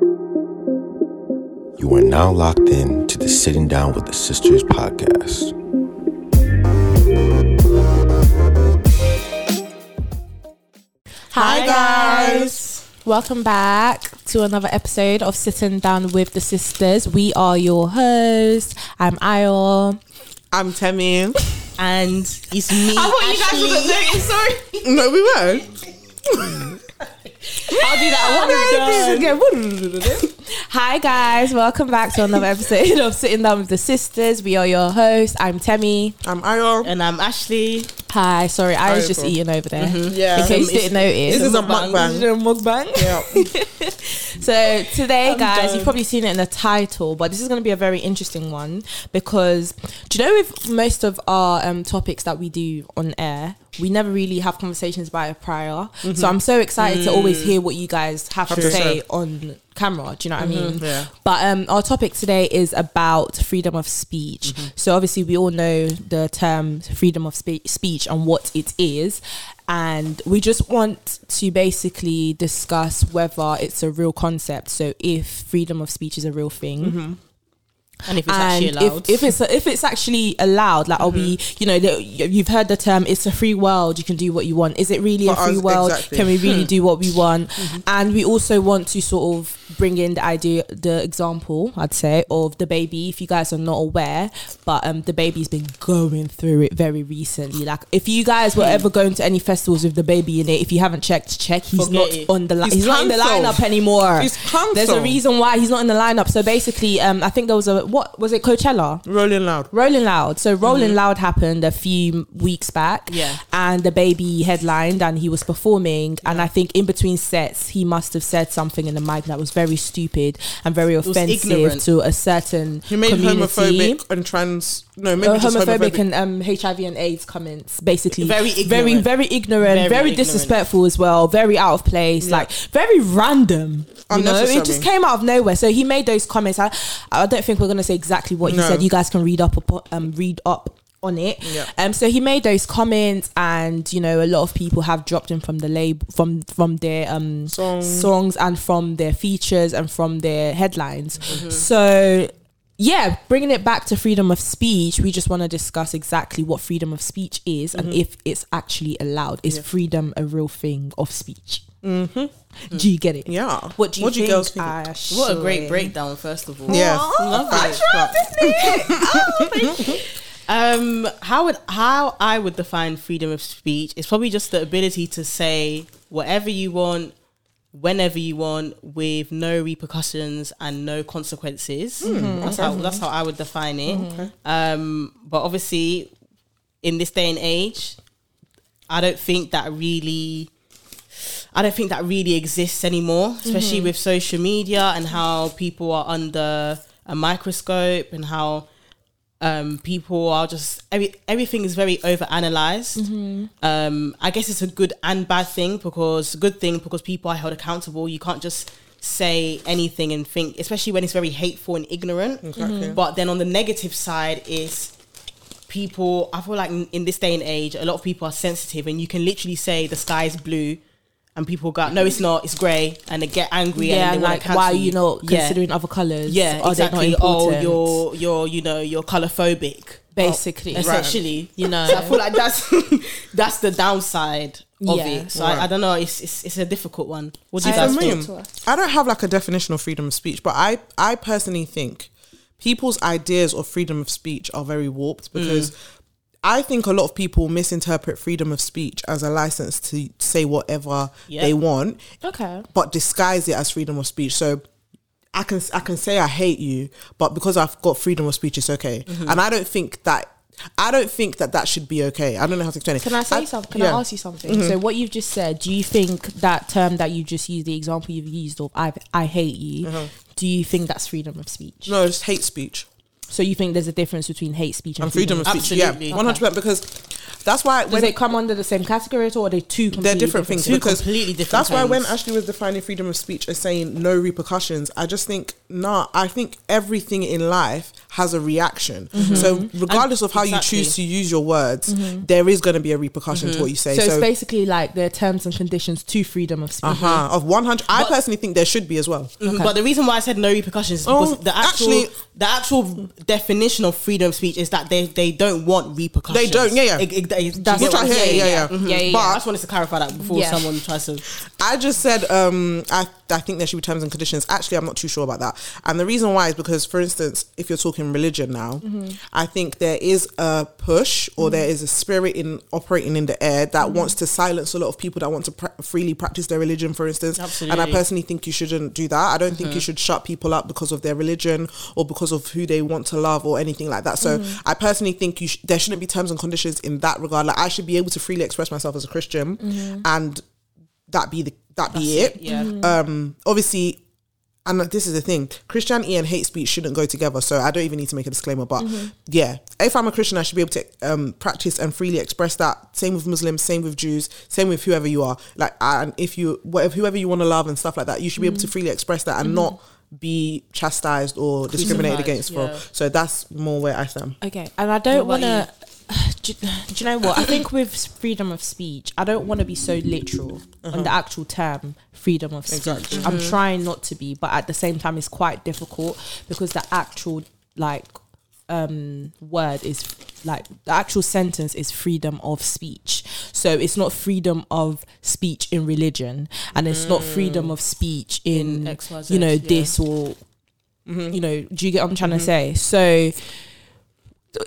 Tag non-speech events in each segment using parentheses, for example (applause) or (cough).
You are now locked in to the Sitting Down with the Sisters podcast. Hi guys. Welcome back to another episode of Sitting Down with the Sisters. We are your hosts. I'm Ayo. I'm Temi. and it's me. I thought you guys were notice. Sorry. No, we weren't. (laughs) I'll do that one again. Hi guys, welcome back to another episode of Sitting Down with the Sisters. We are your hosts. I'm Temi. I'm Ayo. And I'm Ashley. Hi, sorry, I was just eating over there. Yeah. In case you didn't notice. This is a mukbang. This is a mukbang. Yeah. (laughs) So today, I'm guys, done. you've probably seen it in the title, but this is going to be a very interesting one because do you know with most of our um, topics that we do on air, we never really have conversations about it prior. So mm-hmm. I'm so excited to always hear what you guys have to to say on camera. Do you know what I mm-hmm. mean? Yeah. But um, our topic today is about freedom of speech. Mm-hmm. So obviously, we all know the term freedom of spe- speech and what it is. And we just want to basically discuss whether it's a real concept. So, if freedom of speech is a real thing, And if it's and actually allowed. If, if it's if it's actually allowed, like are we, Mm-hmm. you know, you've heard the term "it's a free world." You can do what you want. Is it really For a free us, world? exactly. Can we really do what we want? Mm-hmm. And we also want to sort of bring in the idea, the example, I'd say, of DaBaby. If you guys are not aware, but um, DaBaby's been going through it very recently. Like, if you guys were ever going to any festivals with DaBaby in it, if you haven't checked, check. He's Forget not it. on the line. He's He's, not in the lineup anymore. He's cancelled. There's a reason why he's not in the lineup. So basically, um, I think there was a what was it Coachella? Rolling loud. Rolling Loud. So Rolling Loud happened a few weeks back. Yeah. And DaBaby headlined and he was performing. And I think in between sets, he must have said something in the mic that was very stupid and very offensive to a certain He made community. homophobic and trans. No, maybe Uh, just homophobic, homophobic. and um, HIV and AIDS comments, basically Very very, ignorant. very ignorant, Very very, disrespectful as well, very out of place, like very random. You know, it just came out of nowhere. So he made those comments. I, I don't think we're gonna say exactly what he No. said. You guys can read up, um, read up on it. Yeah. Um. So he made those comments, and you know, a lot of people have dropped him from the label, from from their um Song. songs and from their features and from their headlines. Mm-hmm. So, yeah, bringing it back to freedom of speech, we just want to discuss exactly what freedom of speech is and Mm-hmm. if it's actually allowed. Is freedom a real thing of speech? Mm-hmm. Do you get it? Yeah. What do you What do you think? girls think? Ashley? what a great breakdown, first of all. Yeah. Love Facts, it. facts. (laughs) (laughs) Um, how would how I would define freedom of speech is probably just the ability to say whatever you want, whenever you want, with no repercussions and no consequences. That's how that's how I would define it. Um, but obviously, in this day and age, I don't think that really. I don't think that really exists anymore, especially with social media and how people are under a microscope and how um, people are just every, everything is very over analyzed. Um, I guess it's a good and bad thing because good thing because people are held accountable. You can't just say anything and think, especially when it's very hateful and ignorant. Exactly. But then on the negative side is people. I feel like in, in this day and age, a lot of people are sensitive, and you can literally say the sky is blue. And people go, no, it's not. It's grey, and they get angry. Yeah, and and they like, cancel why are you not Yeah. considering other colors? Yeah, Are exactly. They not Oh, you're you're you know you're colorphobic, basically, oh, essentially. You know. So I feel like that's (laughs) that's the downside of Yeah. it. So Right. I, I don't know. It's, it's it's a difficult one. What do you See, guys for think? me, to us. I don't have like a definition of freedom of speech, but I, I personally think people's ideas of freedom of speech are very warped because mm. I think a lot of people misinterpret freedom of speech as a license to say whatever they want, Okay. but disguise it as freedom of speech. So I can I can say I hate you, but because I've got freedom of speech, it's okay. Mm-hmm. And I don't think that I don't think that that should be okay. I don't know how to explain it. Can I say something? Can yeah. I ask you something? So what you've just said, do you think that term that you just used, the example you've used of I I hate you, do you think that's freedom of speech? No, it's hate speech. So you think there's a difference between hate speech and, and freedom of speech. Absolutely. Yeah, one hundred percent. Because That's why Does when it come under the same category at all? Or are they two completely they're different things Two because completely different that's why when. Ashley was defining freedom of speech as saying no repercussions, I just think nah. I think everything in life has a reaction. So regardless of how exactly. you choose to use your words, there is going to be a repercussion to what you say. So, So, it's basically like the terms and conditions to freedom of speech. uh-huh, of one hundred, I personally think there should be as well. Mhm, But the reason why I said no repercussions is because Oh, the actual actually- the actual definition of freedom of speech is that they, they don't want repercussions. They don't, yeah, yeah. It- it- it- That's Which what I I'm hear, saying? yeah, yeah. Mhm. Yeah, yeah, But- I just wanted to clarify that before Yeah. someone tries to. I just said um, I I think there should be terms and conditions. Actually, I'm not too sure about that. And the reason why is because, for instance, if you're talking religion now, I think there is a push or there is a spirit in operating in the air that wants to silence a lot of people that want to pra- freely practice their religion. For instance, and I personally think you shouldn't do that. I don't think you should shut people up because of their religion or because of who they want to love or anything like that. So I personally think you sh- there shouldn't be terms and conditions in that regard. Like I should be able to freely express myself as a Christian and that be the that be it. Yeah. Um, obviously, and this is the thing: Christianity and hate speech shouldn't go together. So I don't even need to make a disclaimer. But yeah, if I'm a Christian, I should be able to um, practice and freely express that. Same with Muslims, same with Jews, same with whoever you are. Like, and if you, whatever, whoever you want to love and stuff like that, you should be able to freely express that and not be chastised or discriminated Crucified, against yeah. for. So that's more where I stand. Okay, and I don't want to. (sighs) Do, (sighs) do you know what? I think with freedom of speech, I don't want to be so literal on the uh-huh. actual term freedom of speech. Exactly. I'm mm-hmm. trying not to be, but at the same time, it's quite difficult because the actual like um word is like the actual sentence is freedom of speech so it's not freedom of speech in religion and it's not mm. freedom of speech in, In XYZ, you know yeah. this or mm-hmm. you know do you get what i'm trying to mm-hmm. say so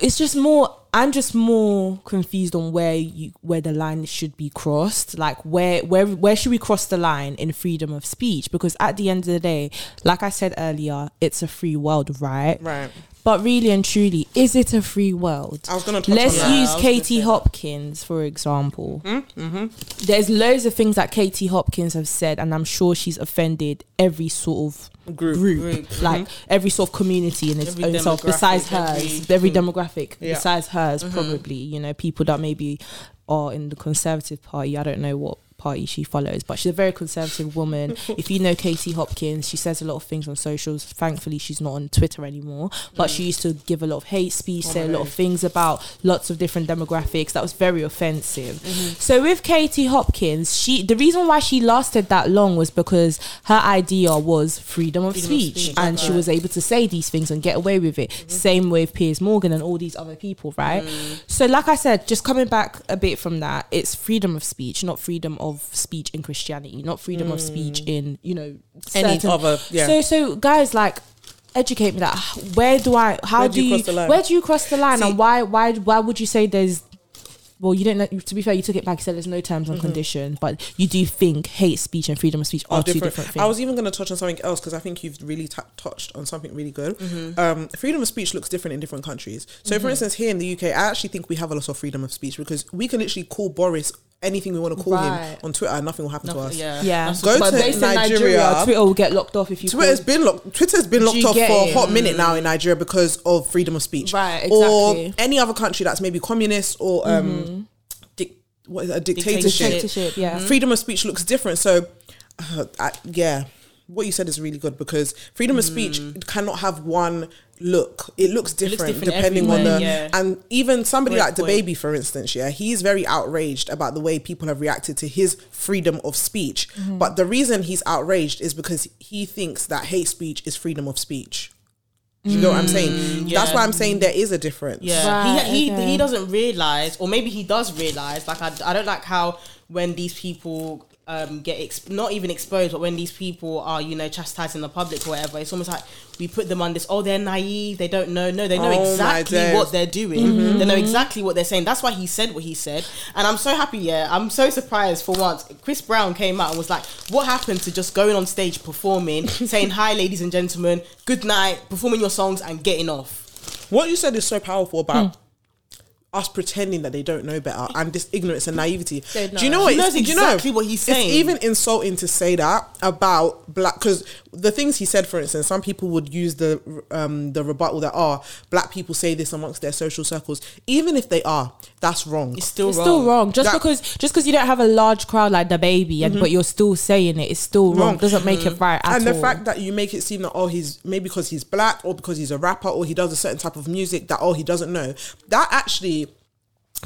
it's just more i'm just more confused on where you where the line should be crossed. Like where where where should we cross the line in freedom of speech? Because at the end of the day like i said earlier it's a free world right? Right. But really and truly is it a free world? I was gonna touch let's on use I katie hopkins for example. Hmm? Mm-hmm. There's loads of things that katie hopkins have said and i'm sure she's offended every sort of Group. Group. like mm-hmm. every sort of community in its Every own self besides hers every- every demographic Yeah. besides hers mm-hmm. probably you know people that maybe are in the conservative party i don't know what party she follows but she's a very conservative woman. (laughs) If you know katie hopkins she says a lot of things on socials. Thankfully she's not on twitter anymore but she mm. used to give a lot of hate speech say a lot of things about lots of different demographics. That was very offensive. Mm-hmm. So with katie hopkins she the reason why she lasted that long was because her idea was freedom of Freedom of speech speech, and she was able to say these things and get away with it. Mm-hmm. Same with Piers Morgan and all these other people, right? Mm. So, like I said, just coming back a bit from that, it's freedom of speech, not freedom of speech in Christianity, not freedom of speech in you know Any certain- other- yeah. So, so guys, like. Educate me that where do I how Where do, you you, cross the line? where do you cross the line See- and why why why would you say there's well you didn't know, to be fair you took it back you said there's no terms and conditions but you do think hate speech and freedom of speech are, are two different. different things I was even going to touch on something else because I think you've really ta touched on something really good. Mm-hmm. Um, freedom of speech looks different in different countries. So, for instance, here in the UK, I actually think we have a lot of freedom of speech because we can literally call Boris anything we want to call him on Twitter nothing will happen to us. Yeah. Yeah, That's Go but to based in Nigeria, Nigeria, Twitter will get locked off if you. Twitter's call- been locked. Twitter's been locked off get for a it? hot minute now in Nigeria because of freedom of speech, Right, Exactly. Or any other country that's maybe communist or um, dic- what is it, a dictatorship. dictatorship. Yeah, freedom of speech looks different. So, uh, I, yeah, what you said is really good because freedom of speech cannot have one look. It looks different, different depending on the yeah. and even somebody Great like DaBaby, for instance. Yeah, he's very outraged about the way people have reacted to his freedom of speech. Mm-hmm. But the reason he's outraged is because he thinks that hate speech is freedom of speech. Do you know what I'm mm, saying? That's why I'm saying there is a difference. Yeah, Right, he he, he doesn't realize, or maybe he does realize. Like I, I don't like how when these people um get ex- not even exposed, but when these people are you know chastising the public or whatever, it's almost like we put them on this. Oh, they're naive. They don't know. No, they know Oh, exactly what they're doing. They know exactly what they're saying. That's why he said what he said, and I'm so happy. Yeah, I'm so surprised for once. Chris Brown came out and was like, "What happened to just going on stage performing, (laughs) saying hi, ladies and gentlemen, good night, performing your songs and getting off." What you said is so powerful about us pretending that they don't know better and this ignorance and naivety. They Do you know. know what? He knows it's- you know, exactly what he's saying. It's even insulting to say that about black because the things he said, for instance, some people would use the um the rebuttal that are black people say this amongst their social circles. Even if they are, that's wrong. It's still It's wrong. still wrong. Just That- because just because you don't have a large crowd like DaBaby, and mm-hmm. but you're still saying it, it's still wrong. Wrong. Doesn't make it right at and the all. fact that you make it seem that oh he's maybe because he's black or because he's a rapper or he does a certain type of music that oh he doesn't know that actually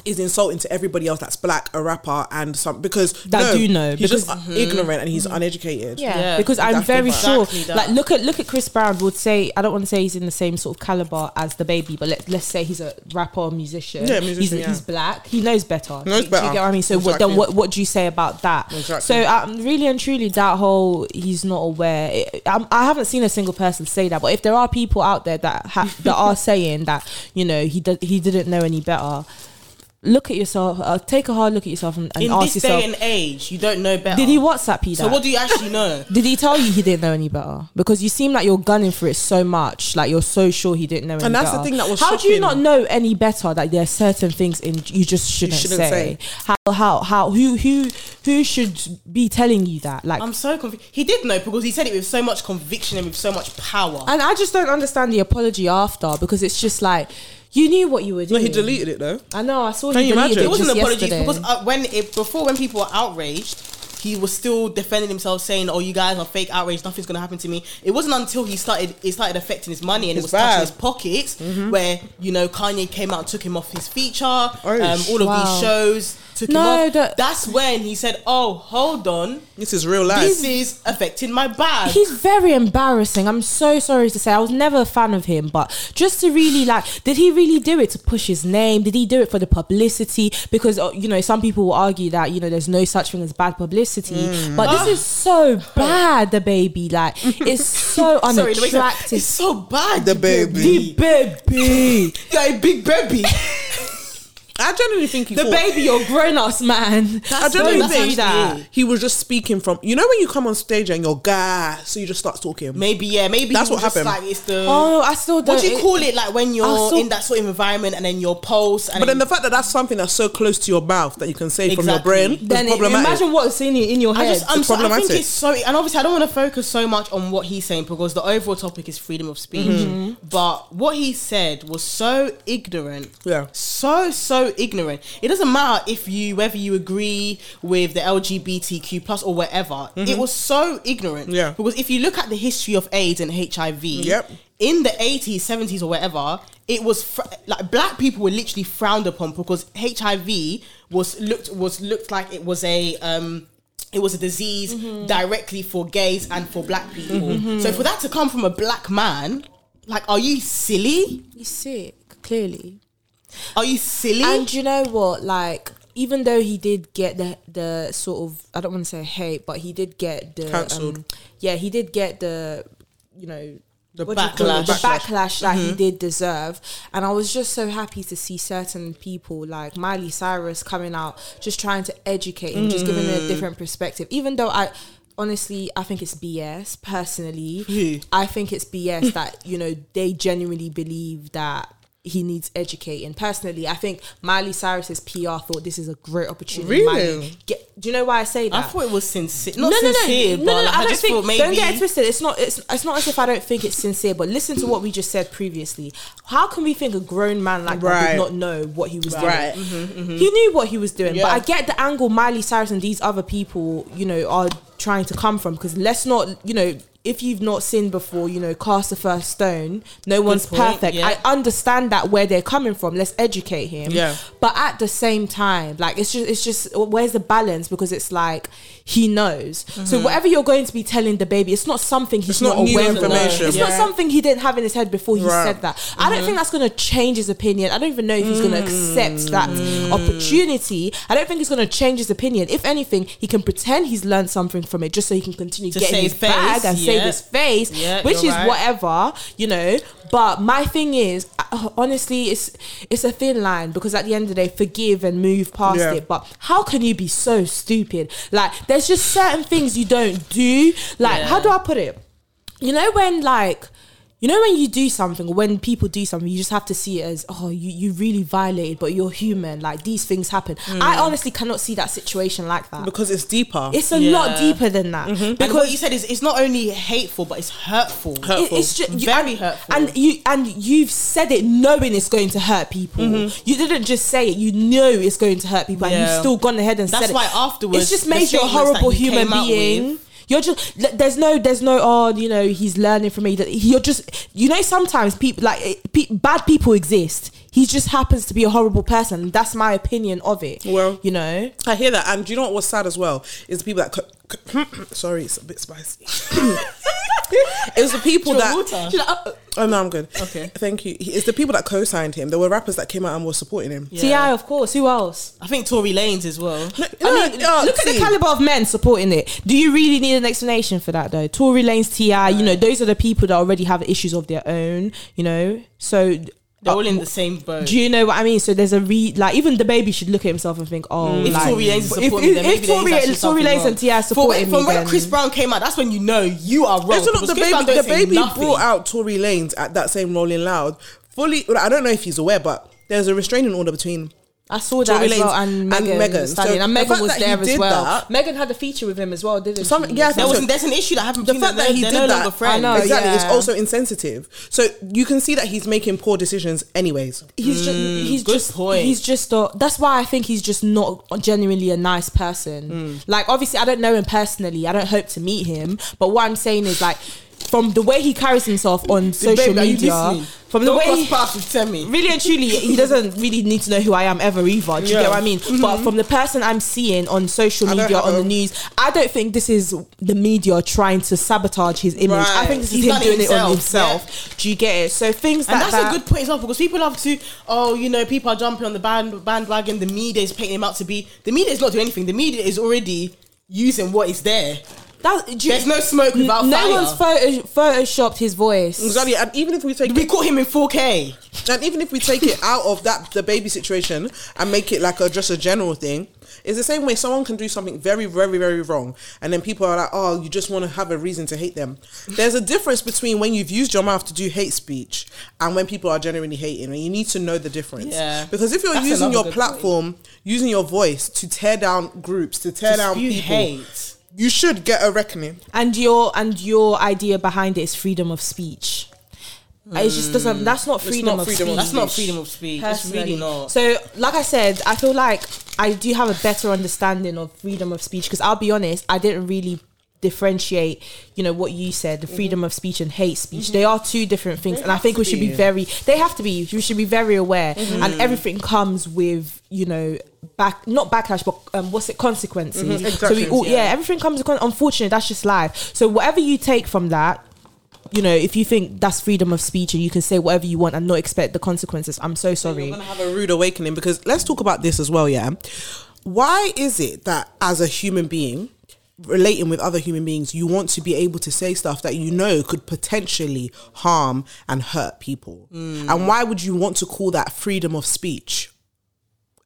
is insulting to everybody else that's black a rapper and some because That no, do know, he's because- just ignorant and he's uneducated Yeah, Yeah, because I'm that's very the sure. Exactly. Like, look at look at Chris Brown. Would say I don't want to say he's in the same sort of caliber as DaBaby, but let, let's say he's a rapper or musician. Yeah, musician, he's, yeah. he's black. He knows better. Knows do, better. Do you get what I mean? So what, then what what do you say about that? Exactly. So um, really and truly, that whole he's not aware. It, I'm, I haven't seen a single person say that, but if there are people out there that ha- that are (laughs) saying that you know he did, he didn't know any better. Look at yourself. Uh, take a hard look at yourself and, and In ask this yourself: day and age, you don't know better. Did he WhatsApp you that? So what do you actually know? (laughs) Did he tell you he didn't know any better? Because you seem like you're gunning for it so much, like you're so sure he didn't know any And that's the thing that was How do you not know any better that there are certain things in you just shouldn't, shouldn't say? say. How how how who who who should be telling you that? Like I'm so confused. He did know because he said it with so much conviction and with so much power. and I just don't understand the apology after because it's just like you knew what you were doing. no he deleted it though I know. I saw Can he you deleted imagine? it it wasn't just an apology yesterday. because uh, when it before when people were outraged, he was still defending himself, saying, "Oh, you guys are fake outrage. Nothing's gonna happen to me." It wasn't until he started it started affecting his money and His it was touching bag. his pockets where you know Kanye came out and took him off his feature. Um, all of Wow. these shows took No, him off. that- That's when he said, "Oh, hold on, this is real life this is affecting my bag." He's very embarrassing. I'm so sorry to say. I was never a fan of him, but just to really like, did he really do it to push his name? Did he do it for the publicity? Because uh, you know, some people will argue that you know there's no such thing as bad publicity, Mm. but this is so bad. The baby, like, it's (laughs) so Sorry, the way he said, unattractive. it's so bad. The baby. the baby, You're a big baby. (laughs) I genuinely think he the thought, baby, you're grown ups, man. I genuinely that's think actually it. he was just speaking from you know when you come on stage and you're guy so you just start talking Maybe yeah, maybe That's he was what just happened. Like it's the Oh, I still don't. what do you it- call it? Like when you're I in that sort of environment and then your pulse and but then the fact that that's something that's so close to your mouth that you can say from your Exactly. brain is Then problematic imagine what's in in your I head. just I'm It's so, I think it's so and obviously I don't want to focus so much on what he's saying because the overall topic is freedom of speech. Mm-hmm. But what he said was so ignorant. Yeah. So so ignorant. It doesn't matter if you whether you agree with the LGBTQ plus or whatever. It was so ignorant. Mm-hmm. Yeah. Because if you look at the history of AIDS and HIV, Yep. in the 80s, 70s, or whatever, it was fr- like black people were literally frowned upon because HIV was looked was looked like it was a um it was a disease directly for gays and for black people. So for that to come from a black man, like, are you silly? He's sick, clearly. Are you silly? And you know what? Like, even though he did get the the sort of I don't want to say hate, but he did get the Cancelled. um, yeah, he did get the you know The what do you call it? the backlash. backlash that he did deserve. And I was just so happy to see certain people like Miley Cyrus coming out, just trying to educate and just giving a different perspective. Even though I honestly I think it's BS personally. I think it's BS (laughs) that you know they genuinely believe that he needs educating. Personally, I think Miley Cyrus's PR thought this is a great opportunity. Really? Miley, get, do you know why I say that? I thought it was sincere. Not sincere, but like, I, don't just think, thought maybe. Don't get it twisted. It's not. It's, it's not as if I don't think it's sincere. But listen to what we just said previously. How can we think a grown man like that did not know what he was Right. doing? Mm-hmm, mm-hmm. He knew what he was doing. Yeah. But I get the angle Miley Cyrus and these other people, you know, are trying to come from. Because let's not, you know. If you've not sinned before, you know, cast the first stone. No one's point, perfect. yeah. I understand that where they're coming from. Let's educate him. Yeah. But at the same time, like it's just it's just where's the balance? Because it's like he knows. So mm-hmm. whatever you're going to be telling DaBaby, it's not something he's It's not new aware of. It's not something he didn't have in his head before he Right. said that. I don't mm-hmm. think that's going to change his opinion. I don't even know if he's going to accept that mm. opportunity. I don't think he's going to change his opinion. If anything, he can pretend he's learned something from it just so he can continue To getting his bag and yeah. His face, Yeah, which is right. whatever, you know. But my thing is, uh, honestly, it's it's a thin line because at the end of the day, forgive and move past Yeah. it. But how can you be so stupid? Like, there's just certain things you don't do. Like, how do I put it? You know when like you know when you do something, when people do something, you just have to see it as oh, you you really violated, but you're human. Like these things happen. Mm. I honestly cannot see that situation like that. because it's deeper. It's a Yeah. lot deeper than that. Because Because what you said is it's not only hateful, but it's hurtful. it- Hurtful. it's just Very and, hurtful. and you and you've said it knowing it's going to hurt people. Mm-hmm. You didn't just say it; you know it's going to hurt people, and you've still gone ahead and said That's said why it. afterwards, it's just the made you a horrible human being. with- You're just there's no there's no oh you know he's learning from me that you're just you know sometimes people like eh, pe- bad people exist. He just happens to be a horrible person. That's my opinion of it. Well- you know, I hear that, and do you know what was sad as well? Is the people that co- co- (clears throat) sorry, it's a bit spicy. (laughs) (laughs) (laughs) it was the people Do that. want water? She's like, "Uh, Oh no, I'm good. Okay. thank you. He- It's the people that co-signed him. There were rappers that came out and were supporting him. Yeah. T.I. of course. Who else? I think Tory Lanez as well. No, I mean, uh, look at the caliber of men supporting it. Do you really need an explanation for that, though? Tory Lanez, T.I., you know, those are the people that already have issues of their own, you know. So, They're all in the same boat. do you know what I mean? So there's a re like even DaBaby should look at himself and think, oh, If like, Tory Lanez is if, supporting if, them, if maybe there is Tory, Tory Lanez and T.I. From, supporting from me, when then- Chris Brown came out, that's when you know you are wrong. Also, look, DaBaby, the baby brought out Tory Lanez at that same Rolling Loud. Fully, I don't know if he's aware, but there's a restraining order between. I saw that as well, and and Megan, Megan. So and Megan was there as well. that- Megan had a feature with him as well, didn't Some- she? yeah, There was, so. there's an issue that happened The fact that he did no that. I know, exactly, it's also insensitive. So you can see that he's making poor decisions, anyways. he's just he's just point. he's just uh, that's why I think he's just not genuinely a nice person. Like obviously I don't know him personally. I don't hope to meet him, but what I'm saying is like from the way he carries himself on social Babe, media, from the Don't way he, paths with Temi. really and truly, he doesn't really need to know who I am ever either. Do you Yeah. get what I mean? Mm-hmm. But from the person I'm seeing on social media, on the news, I don't think this is the media trying to sabotage his image. I think this is He's him done it doing it on himself, himself. Do you get it? So things And like that's that. a good point as well because people love to, oh, you know, people are jumping on the band bandwagon. The media is painting him out to be. The media is not doing anything. The media is already using what is there. That, do you- There's no smoke without no fire. one's photo, photoshopped his voice. Exactly, and even if we take We it, caught him in 4K. and even if we take it out of that DaBaby situation and make it like a just a general thing, it's the same way someone can do something very, very, very wrong, and then people are like, "Oh, you just want to have a reason to hate them." There's a difference between when you've used your mouth to do hate speech and when people are genuinely hating, and you need to know the difference. Yeah. Because if you're That's using your good platform, using your voice to tear down groups, to tear To down people, hate. You should get a reckoning. and your and your idea behind it is freedom of speech. It just mm. doesn't. That's not freedom, not of, freedom of speech. That's not freedom of speech. It's really not. So, like I said, I feel like I do have a better understanding of freedom of speech because I'll be honest, I didn't really differentiate, you know, what you said, the freedom of speech and hate speech. They are two different things, and I think we should be be. very. They have to be. We should be very aware, and everything comes with, you know, back not backlash, but um, what's it consequences. So we all, yeah. Yeah. everything comes. with con- Unfortunately, that's just life. So whatever you take from that. You know, if you think that's freedom of speech and you can say whatever you want and not expect the consequences, I'm so sorry. You're gonna have a rude awakening because let's talk about this as well. Yeah, why is it that as a human being relating with other human beings, you want to be able to say stuff that you know could potentially harm and hurt people, mm. and why would you want to call that freedom of speech?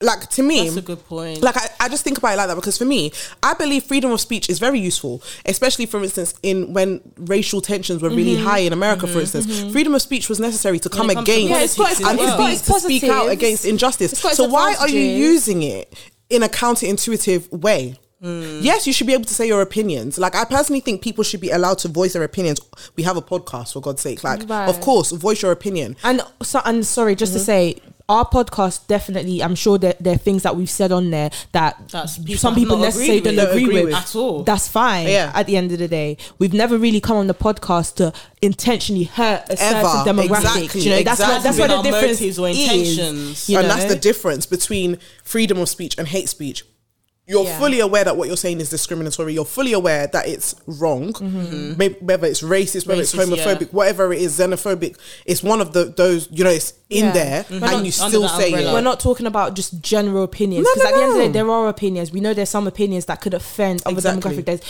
Like to me, That's a good point. like I, I just think about it like that because for me i believe freedom of speech is very useful especially for instance in when racial tensions were really mm-hmm. high in america for mm-hmm. instance. Mm-hmm. Freedom of speech was necessary to come to against Yeah, it's got- it's and as to, well. be, It's to speak out against injustice. It's got its so why are you using it in a counterintuitive way Yes, you should be able to say your opinions. Like I personally think people should be allowed to voice their opinions. We have a podcast for God's sake. Like, Right. of course, voice your opinion. And so, and sorry, just Mm-hmm. to say, our podcast definitely. I'm sure that there are things that we've said on there that That's people some people not necessarily agreed don't agree, Don't agree with. with. At all. That's fine. Yeah. At the end of the day, we've never really come on the podcast to intentionally hurt a certain demographic. Exactly. You know, that's what that's Exactly. what the difference motives or is. intentions. you and that's the difference between freedom of speech and hate speech. You're Yeah. fully aware that what you're saying is discriminatory. You're fully aware that it's wrong, Mm-hmm. Maybe, whether it's racist, whether it's homophobic, yeah. whatever it is, xenophobic. It's one of the those you know it's in Yeah. there, Mhm. and We're you not still under say umbrella. it. We're not talking about just general opinions because no, at the end of the day, there are opinions. We know there's some opinions that could offend other Exactly. demographic. There's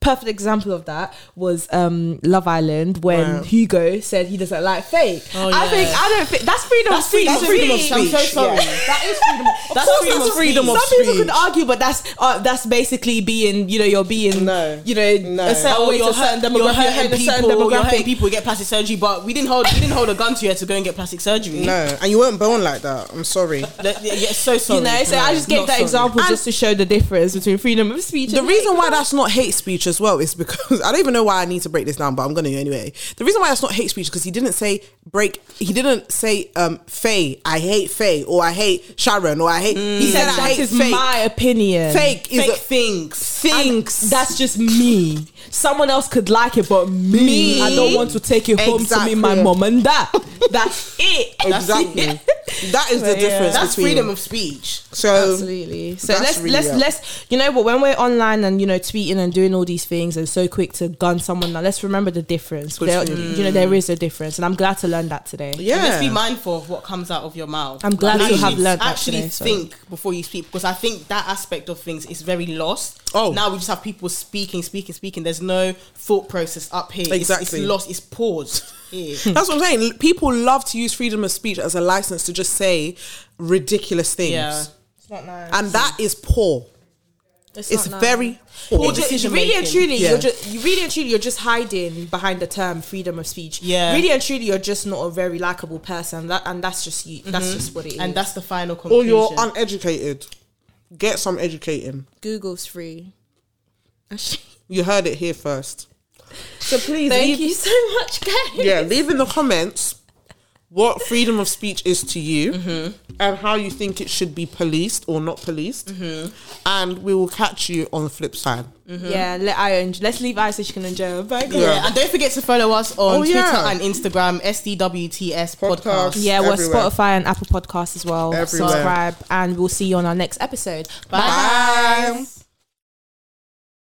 perfect example of that was um, Love Island when Wow. Hugo said he doesn't like fake. Oh, I think I don't think that's freedom That's of speech. That's freedom of speech. I'm so sorry. Yeah. That is freedom. Of, that's course freedom that's of freedom speech. of Some people speech. could argue, but that's that's uh, that's basically being you know you're being No. you know No. a certain Oh, way to you're a certain hurt- you're demographic, hurting hurting a certain people, you're hurting people who get plastic surgery, but we didn't hold we didn't hold a gun to you to go and get plastic surgery. No, and you weren't born like that. I'm sorry. That- yeah, yeah, so sorry. You know, so I just gave that sorry. example just to show the difference between freedom of speech. The and reason why that's not hate speech as well is because (laughs) I don't even know why I need to break this down, but I'm going to anyway. The reason why that's not hate speech because he didn't say break. He didn't say um Faye. I hate Faye or I hate Sharon or I hate. He he said said I hate is fake. my opinion. Fake is fake a things. things. That's just me. Someone else could like it, but me, Me? I don't want to take it home to me, my mom and dad. That's it. exactly. that is the Yeah. difference That's freedom of speech. so Absolutely. So let's really let's up. let's you know, but when we're online and you know tweeting and doing all these things and so quick to gun someone, now let's remember the difference. There, you know, there is a difference, and I'm glad to learn that today. yeah, And let's be mindful of what comes out of your mouth. I'm glad Like, to actually- have learned that Actually, today, so. think before you speak because I think that aspect of things is very lost. Oh. now we just have people speaking, speaking, speaking. There's no thought process up here. It's- Exactly. it's, lost. It's paused here. (laughs) That's what I'm saying. People love to use freedom of speech as a license to just say ridiculous things. Yeah. It's not nice. And that is poor. It's very poor. Poor Ju- decision really and truly, Yeah. you're just you really and truly you're just hiding behind the term freedom of speech. Yeah. really and truly, you're just not a very likable person. That and that's just you. That's mm-hmm. just what it is. and that's the final conclusion. Or you're uneducated. Get some educating. Google's free. (laughs) You heard it here first. So please Thank leave, you so much, guys. yeah, leave in the comments what freedom of speech is to you Mm-hmm. and how you think it should be policed or not policed. Mm-hmm. And we will catch you on the flip side. Yeah, let I enjoy, let's leave I so she can enjoy her burger. Yeah. Yeah, and don't forget to follow us on Oh, Twitter yeah. and Instagram, SDWTS Podcast. Podcast. Yeah, we're Everywhere. Spotify and Apple Podcasts as well. Everywhere. Subscribe, and we'll see you on our next episode. Bye. Bye.